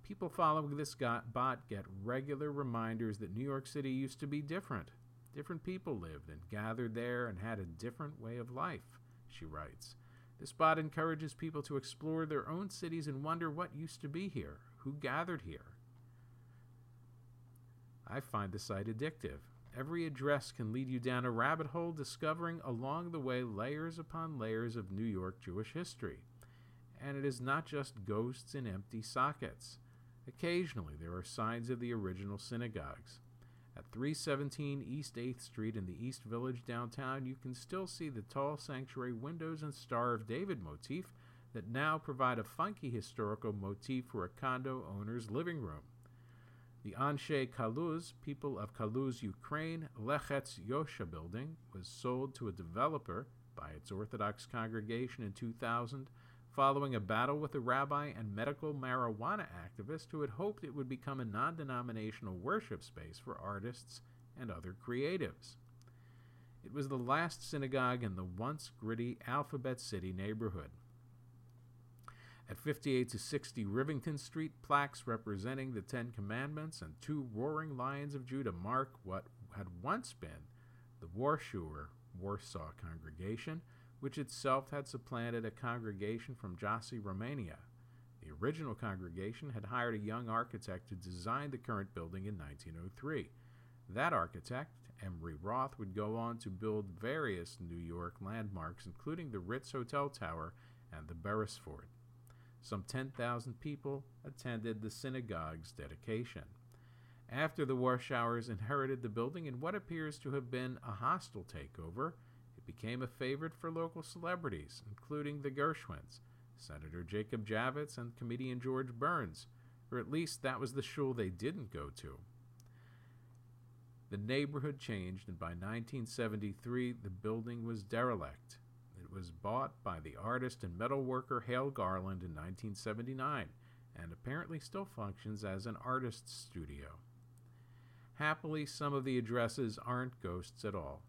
People following this bot get regular reminders that New York City used to be different. Different people lived and gathered there and had a different way of life, she writes. This bot encourages people to explore their own cities and wonder what used to be here, who gathered here. I find the site addictive. Every address can lead you down a rabbit hole, discovering along the way layers upon layers of New York Jewish history. And it is not just ghosts in empty sockets. Occasionally, there are signs of the original synagogues. At 317 East 8th Street in the East Village downtown, you can still see the tall sanctuary windows and Star of David motif that now provide a funky historical motif for a condo owner's living room. The Anshe Kaluz, people of Kaluz, Ukraine, Lechetz Yosha building was sold to a developer by its Orthodox congregation in 2000 following a battle with a rabbi and medical marijuana activist who had hoped it would become a non denominational worship space for artists and other creatives. It was the last synagogue in the once gritty Alphabet City neighborhood. At 58 to 60 Rivington Street, plaques representing the Ten Commandments and two roaring lions of Judah mark what had once been the Warschauer Warsaw congregation, which itself had supplanted a congregation from Jassy, Romania. The original congregation had hired a young architect to design the current building in 1903. That architect, Emery Roth, would go on to build various New York landmarks, including the Ritz Hotel Tower and the Beresford. Some 10,000 people attended the synagogue's dedication. After the Warschauers inherited the building in what appears to have been a hostile takeover, became a favorite for local celebrities, including the Gershwins, Senator Jacob Javits, and comedian George Burns, or at least that was the shul they didn't go to. The neighborhood changed, and by 1973, the building was derelict It was bought by the artist and metalworker Hale Gurland in 1979 and apparently still functions as an artist's studio. Happily, some of the addresses aren't ghosts at all.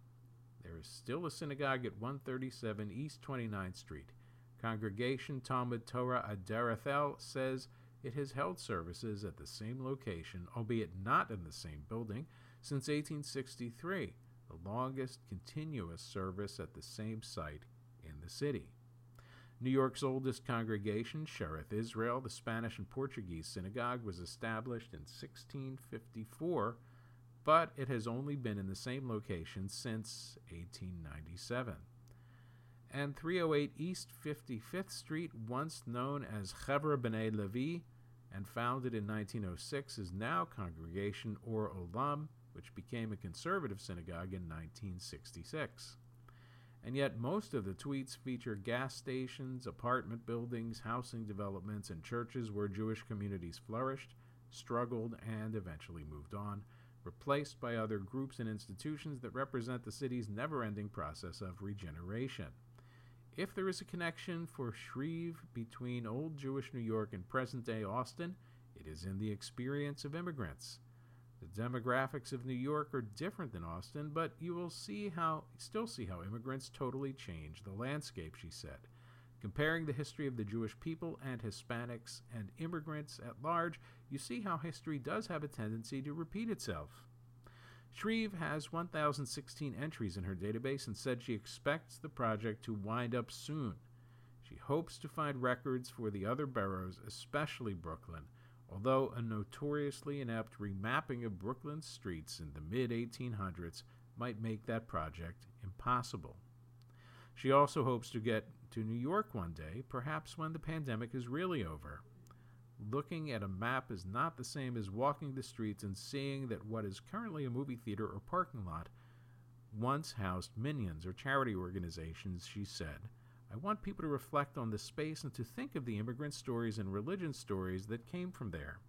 There is still a synagogue at 137 East 29th Street. Congregation Talmud Torah Adarath says it has held services at the same location, albeit not in the same building, since 1863, the longest continuous service at the same site in the city. New York's oldest congregation, Shearith Israel, the Spanish and Portuguese synagogue, was established in 1654, but it has only been in the same location since 1897. And 308 East 55th Street, once known as Chevra B'nai Levi and founded in 1906, is now Congregation Or Olam, which became a conservative synagogue in 1966 and yet most of the tweets feature gas stations, apartment buildings, housing developments, and churches where Jewish communities flourished, struggled, and eventually moved on, replaced by other groups and institutions that represent the city's never ending process of regeneration. If there is a connection for Shreve between old Jewish New York and present day Austin, it is in the experience of immigrants. The demographics of New York are different than Austin, but you will see how still see how immigrants totally change the landscape, she said. Comparing the history of the Jewish people and Hispanics and immigrants at large, you see how history does have a tendency to repeat itself. Shreve has 1,016 entries in her database and said she expects the project to wind up soon. She hopes to find records for the other boroughs, especially Brooklyn, although a notoriously inept remapping of Brooklyn's streets in the mid 1800s might make that project impossible. She also hopes to get to New York one day, perhaps when the pandemic is really over. Looking at a map is not the same as walking the streets and seeing that what is currently a movie theater or parking lot once housed minions or charity organizations, she said. I want people to reflect on the space and to think of the immigrant stories and religion stories that came from there.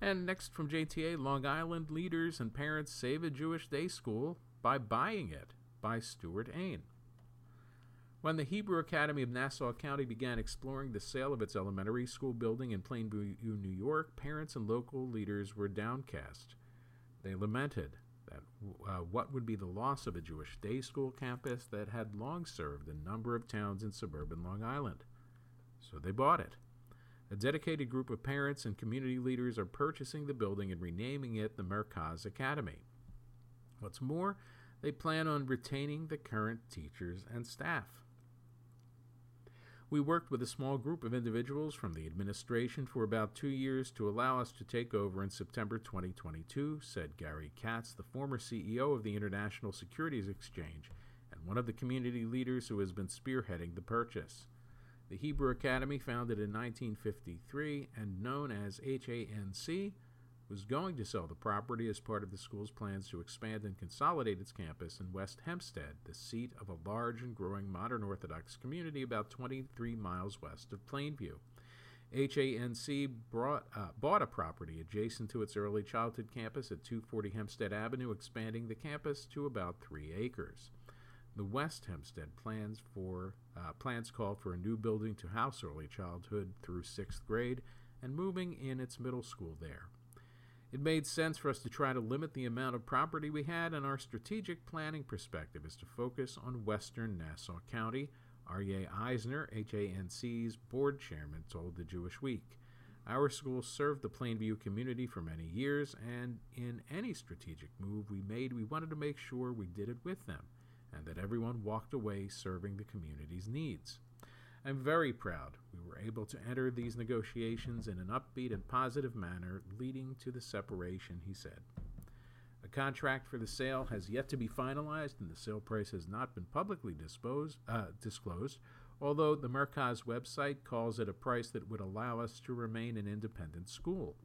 And next from JTA, Long Island leaders and parents save a Jewish day school by buying it by Stuart Ain. When the Hebrew Academy of Nassau County began exploring the sale of its elementary school building in Plainview, New York, parents and local leaders were downcast. They lamented that uh, what would be the loss of a Jewish day school campus that had long served a number of towns in suburban Long Island. So they bought it. A dedicated group of parents and community leaders are purchasing the building and renaming it the Merkaz Academy. What's more, they plan on retaining the current teachers and staff. We worked with a small group of individuals from the administration for about two years to allow us to take over in September 2022, said Gary Katz, the former CEO of the International Securities Exchange and one of the community leaders who has been spearheading the purchase. The Hebrew Academy, founded in 1953 and known as HANC, was going to sell the property as part of the school's plans to expand and consolidate its campus in West Hempstead, the seat of a large and growing modern Orthodox community about 23 miles west of Plainview. HANC brought, uh, bought a property adjacent to its early childhood campus at 240 Hempstead Avenue, expanding the campus to about three acres. The West Hempstead plans for uh, plans called for a new building to house early childhood through sixth grade and moving in its middle school there. It made sense for us to try to limit the amount of property we had, and our strategic planning perspective is to focus on western Nassau County, Aryeh Eisner, HANC's board chairman, told the Jewish Week. Our school served the Plainview community for many years, and in any strategic move we made, we wanted to make sure we did it with them and that everyone walked away serving the community's needs. I'm very proud we were able to enter these negotiations in an upbeat and positive manner, leading to the separation, he said. A contract for the sale has yet to be finalized, and the sale price has not been publicly disposed, uh, disclosed, although the Merkaz website calls it a price that would allow us to remain an independent school.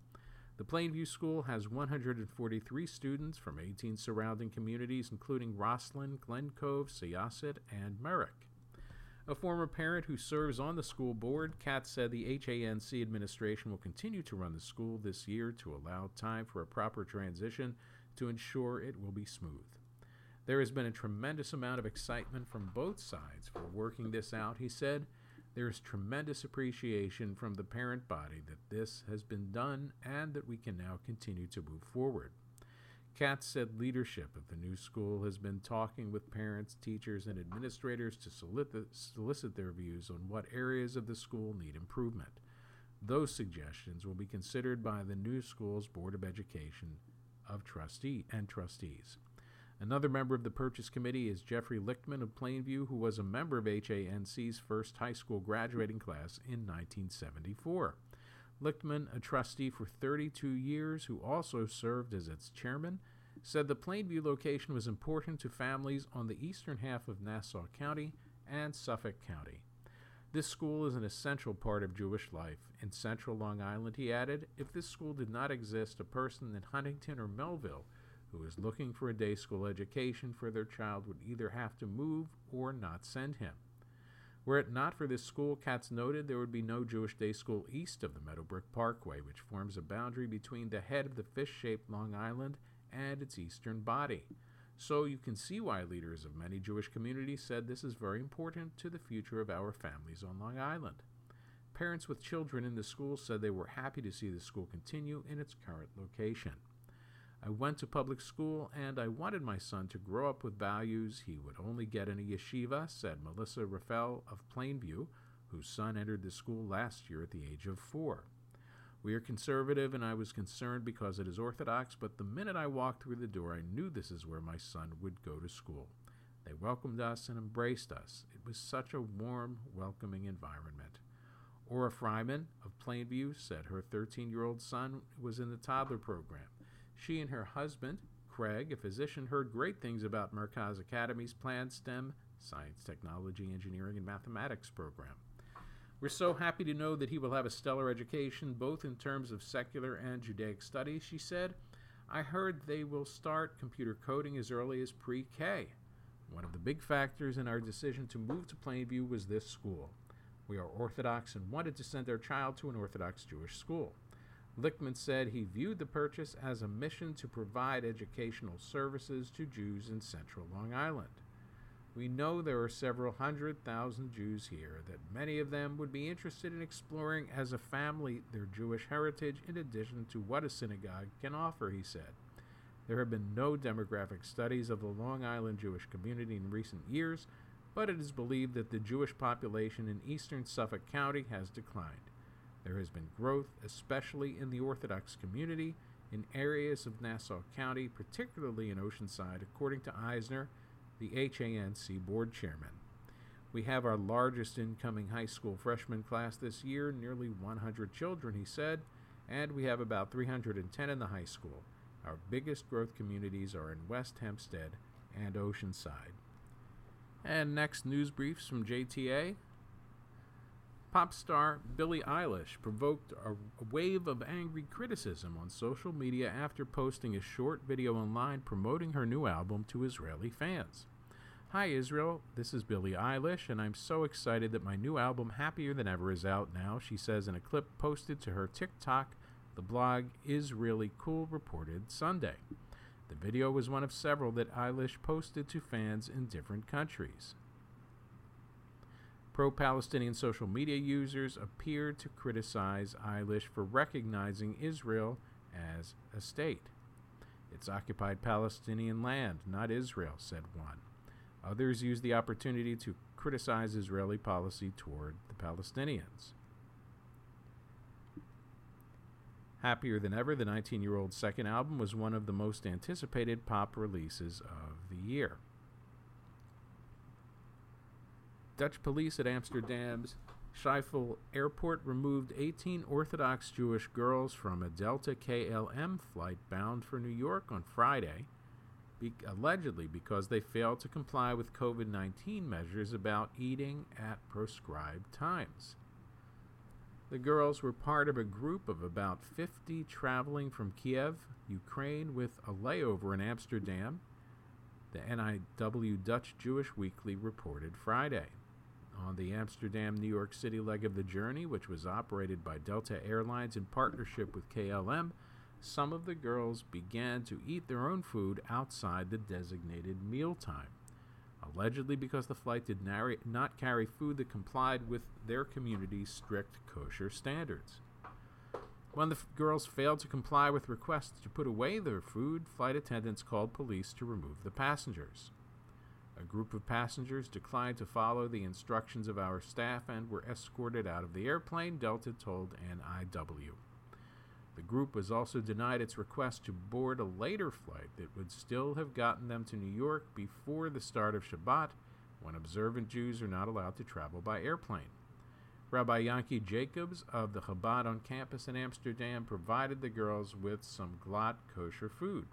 The Plainview School has 143 students from 18 surrounding communities, including Roslyn, Glen Cove, Syosset, and Merrick. A former parent who serves on the school board, Katz said the HANC administration will continue to run the school this year to allow time for a proper transition to ensure it will be smooth. There has been a tremendous amount of excitement from both sides for working this out, he said. There is tremendous appreciation from the parent body that this has been done and that we can now continue to move forward. Katz said leadership of the new school has been talking with parents, teachers, and administrators to solicit their views on what areas of the school need improvement. Those suggestions will be considered by the new school's Board of Education of trustee and trustees. Another member of the purchase committee is Jeffrey Lichtman of Plainview, who was a member of HANC's first high school graduating class in 1974. Lichtman, a trustee for 32 years who also served as its chairman, said the Plainview location was important to families on the eastern half of Nassau County and Suffolk County. This school is an essential part of Jewish life. In central Long Island, he added, if this school did not exist, a person in Huntington or Melville who is looking for a day school education for their child would either have to move or not send him. Were it not for this school, Katz noted there would be no Jewish day school east of the Meadowbrook Parkway, which forms a boundary between the head of the fish shaped Long Island and its eastern body. So you can see why leaders of many Jewish communities said this is very important to the future of our families on Long Island. Parents with children in the school said they were happy to see the school continue in its current location. I went to public school and I wanted my son to grow up with values he would only get in a yeshiva, said Melissa Raffel of Plainview, whose son entered the school last year at the age of four. We are conservative, and I was concerned because it is Orthodox, but the minute I walked through the door, I knew this is where my son would go to school. They welcomed us and embraced us. It was such a warm, welcoming environment. Ora Fryman of Plainview said her 13 year old son was in the toddler program. She and her husband, Craig, a physician, heard great things about Merkaz Academy's planned STEM, Science, Technology, Engineering, and Mathematics program. We're so happy to know that he will have a stellar education, both in terms of secular and Judaic studies, she said. I heard they will start computer coding as early as pre K. One of the big factors in our decision to move to Plainview was this school. We are Orthodox and wanted to send our child to an Orthodox Jewish school. Lichtman said he viewed the purchase as a mission to provide educational services to Jews in central Long Island. We know there are several hundred thousand Jews here, that many of them would be interested in exploring as a family their Jewish heritage in addition to what a synagogue can offer, he said. There have been no demographic studies of the Long Island Jewish community in recent years, but it is believed that the Jewish population in eastern Suffolk County has declined. There has been growth, especially in the Orthodox community, in areas of Nassau County, particularly in Oceanside, according to Eisner, the HANC board chairman. We have our largest incoming high school freshman class this year, nearly 100 children, he said, and we have about 310 in the high school. Our biggest growth communities are in West Hempstead and Oceanside. And next, news briefs from JTA. Pop star Billie Eilish provoked a wave of angry criticism on social media after posting a short video online promoting her new album to Israeli fans. Hi Israel, this is Billie Eilish, and I'm so excited that my new album Happier Than Ever is out now, she says in a clip posted to her TikTok. The blog is really cool reported Sunday. The video was one of several that Eilish posted to fans in different countries. Pro Palestinian social media users appeared to criticize Eilish for recognizing Israel as a state. It's occupied Palestinian land, not Israel, said one. Others used the opportunity to criticize Israeli policy toward the Palestinians. Happier Than Ever, the 19 year old's second album, was one of the most anticipated pop releases of the year. Dutch police at Amsterdam's Schiphol Airport removed 18 Orthodox Jewish girls from a Delta KLM flight bound for New York on Friday, be- allegedly because they failed to comply with COVID 19 measures about eating at prescribed times. The girls were part of a group of about 50 traveling from Kiev, Ukraine, with a layover in Amsterdam, the NIW Dutch Jewish Weekly reported Friday on the Amsterdam New York City leg of the journey, which was operated by Delta Airlines in partnership with KLM, some of the girls began to eat their own food outside the designated mealtime, allegedly because the flight did not carry food that complied with their community's strict kosher standards. When the f- girls failed to comply with requests to put away their food, flight attendants called police to remove the passengers. A group of passengers declined to follow the instructions of our staff and were escorted out of the airplane, Delta told NIW. The group was also denied its request to board a later flight that would still have gotten them to New York before the start of Shabbat, when observant Jews are not allowed to travel by airplane. Rabbi Yanki Jacobs of the Chabad on campus in Amsterdam provided the girls with some glatt kosher food.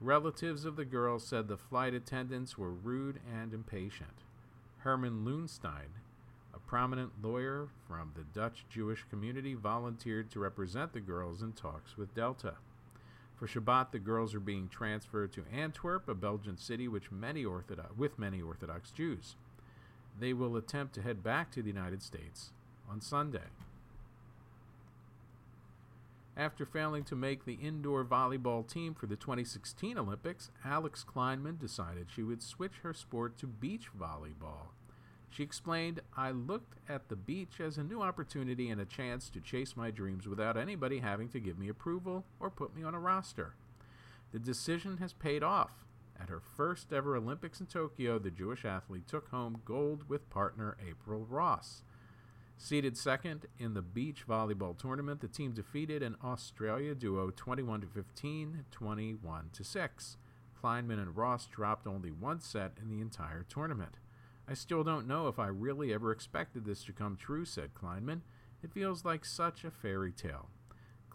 Relatives of the girls said the flight attendants were rude and impatient. Herman Loonstein, a prominent lawyer from the Dutch Jewish community, volunteered to represent the girls in talks with Delta. For Shabbat, the girls are being transferred to Antwerp, a Belgian city which many Orthodox, with many Orthodox Jews. They will attempt to head back to the United States on Sunday. After failing to make the indoor volleyball team for the 2016 Olympics, Alix Klineman decided she would switch her sport to beach volleyball. She explained, I looked at the beach as a new opportunity and a chance to chase my dreams without anybody having to give me approval or put me on a roster. The decision has paid off. At her first ever Olympics in Tokyo, the Jewish athlete took home gold with partner April Ross. Seated second in the beach volleyball tournament, the team defeated an Australia duo 21 to 15, 21 to 6. Klineman and Ross dropped only one set in the entire tournament. I still don't know if I really ever expected this to come true, said Klineman. It feels like such a fairy tale.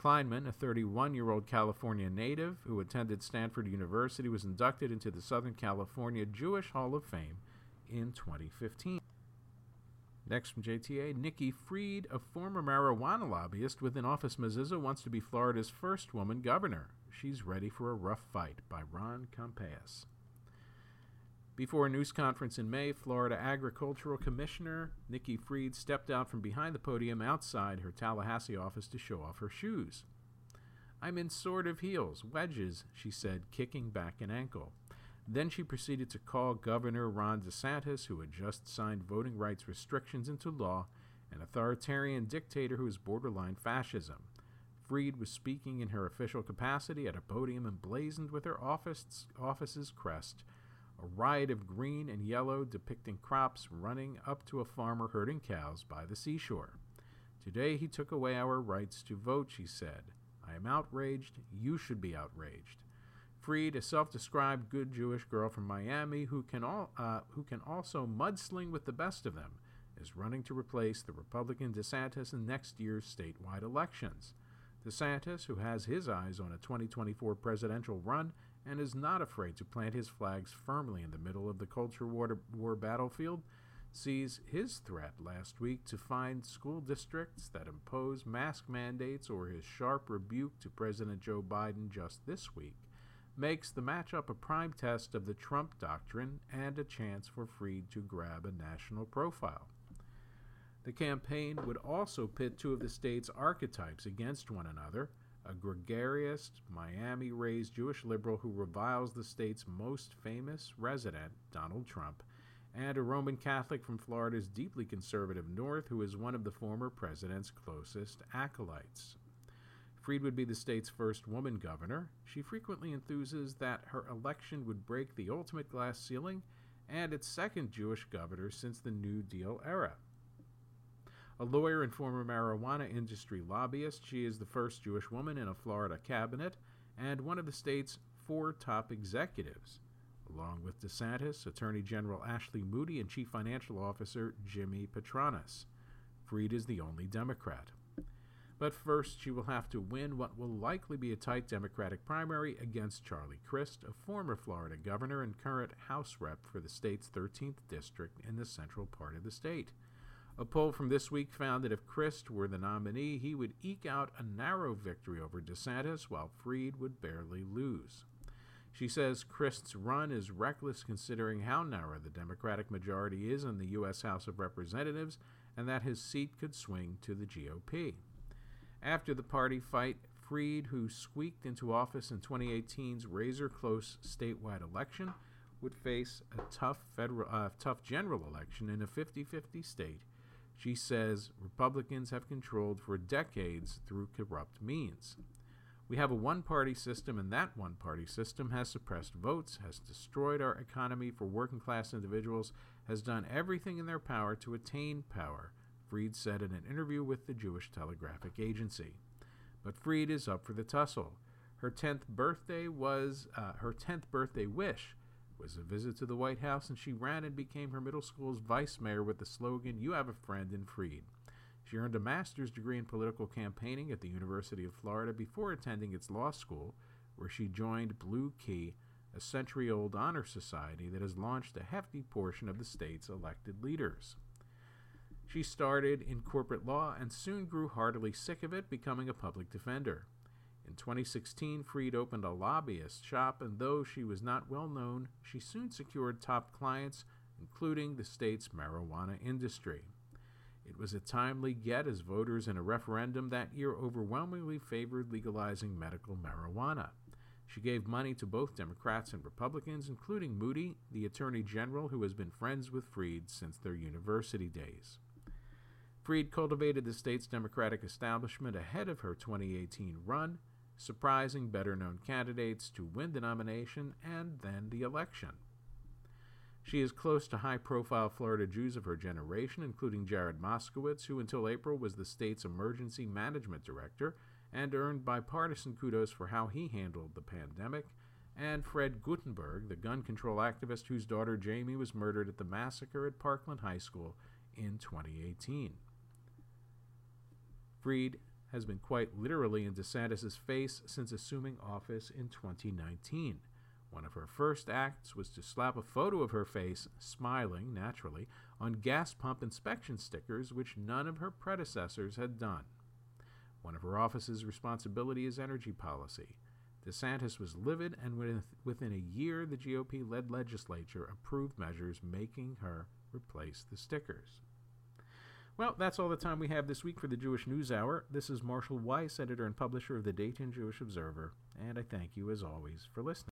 Klineman, a 31 year old California native who attended Stanford University, was inducted into the Southern California Jewish Hall of Fame in 2015. Next from JTA, Nikki Fried, a former marijuana lobbyist with an office Mezuzah, wants to be Florida's first woman governor. She's ready for a rough fight by Ron Kampeas. Before a news conference in May, Florida Agricultural Commissioner Nikki Fried stepped out from behind the podium outside her Tallahassee office to show off her shoes. I'm in sort of heels, wedges, she said, kicking back an ankle. Then she proceeded to call Governor Ron DeSantis, who had just signed voting rights restrictions into law, an authoritarian dictator who is borderline fascism. Fried was speaking in her official capacity at a podium emblazoned with her office, office's crest, a riot of green and yellow depicting crops running up to a farmer herding cows by the seashore. Today he took away our rights to vote, she said. I am outraged. You should be outraged. Fried, a self-described good Jewish girl from Miami who can all, uh, who can also mudsling with the best of them, is running to replace the Republican DeSantis in next year's statewide elections. DeSantis, who has his eyes on a 2024 presidential run and is not afraid to plant his flags firmly in the middle of the culture war, war battlefield, sees his threat last week to find school districts that impose mask mandates or his sharp rebuke to President Joe Biden just this week makes the matchup a prime test of the Trump doctrine and a chance for Fried to grab a national profile. The campaign would also pit two of the state's archetypes against one another a gregarious, Miami raised Jewish liberal who reviles the state's most famous resident, Donald Trump, and a Roman Catholic from Florida's deeply conservative north who is one of the former president's closest acolytes. Fried would be the state's first woman governor. She frequently enthuses that her election would break the ultimate glass ceiling and its second Jewish governor since the New Deal era. A lawyer and former marijuana industry lobbyist, she is the first Jewish woman in a Florida cabinet and one of the state's four top executives, along with DeSantis, Attorney General Ashley Moody, and Chief Financial Officer Jimmy Patronis. Fried is the only Democrat. But first, she will have to win what will likely be a tight Democratic primary against Charlie Crist, a former Florida governor and current House rep for the state's 13th district in the central part of the state. A poll from this week found that if Crist were the nominee, he would eke out a narrow victory over DeSantis, while Fried would barely lose. She says Crist's run is reckless considering how narrow the Democratic majority is in the U.S. House of Representatives and that his seat could swing to the GOP. After the party fight, Fried, who squeaked into office in 2018's razor close statewide election, would face a tough federal, uh, tough general election in a 50-50 state. She says Republicans have controlled for decades through corrupt means. We have a one-party system, and that one-party system has suppressed votes, has destroyed our economy for working-class individuals, has done everything in their power to attain power Fried said in an interview with the Jewish Telegraphic Agency. But Fried is up for the tussle. Her 10th birthday was uh, her 10th birthday wish was a visit to the White House, and she ran and became her middle school's vice mayor with the slogan, You have a friend in Fried. She earned a master's degree in political campaigning at the University of Florida before attending its law school, where she joined Blue Key, a century old honor society that has launched a hefty portion of the state's elected leaders. She started in corporate law and soon grew heartily sick of it, becoming a public defender. In 2016, Fried opened a lobbyist shop, and though she was not well known, she soon secured top clients, including the state's marijuana industry. It was a timely get as voters in a referendum that year overwhelmingly favored legalizing medical marijuana. She gave money to both Democrats and Republicans, including Moody, the Attorney General, who has been friends with Fried since their university days. Fried cultivated the state's Democratic establishment ahead of her 2018 run, surprising better known candidates to win the nomination and then the election. She is close to high profile Florida Jews of her generation, including Jared Moskowitz, who until April was the state's emergency management director and earned bipartisan kudos for how he handled the pandemic, and Fred Guttenberg, the gun control activist whose daughter Jamie was murdered at the massacre at Parkland High School in 2018. Fried has been quite literally in DeSantis' face since assuming office in 2019. One of her first acts was to slap a photo of her face, smiling naturally, on gas pump inspection stickers, which none of her predecessors had done. One of her office's responsibility is energy policy. DeSantis was livid, and within a year, the GOP led legislature approved measures making her replace the stickers. Well, that's all the time we have this week for the Jewish News Hour. This is Marshall Weiss, editor and publisher of the Dayton Jewish Observer, and I thank you, as always, for listening.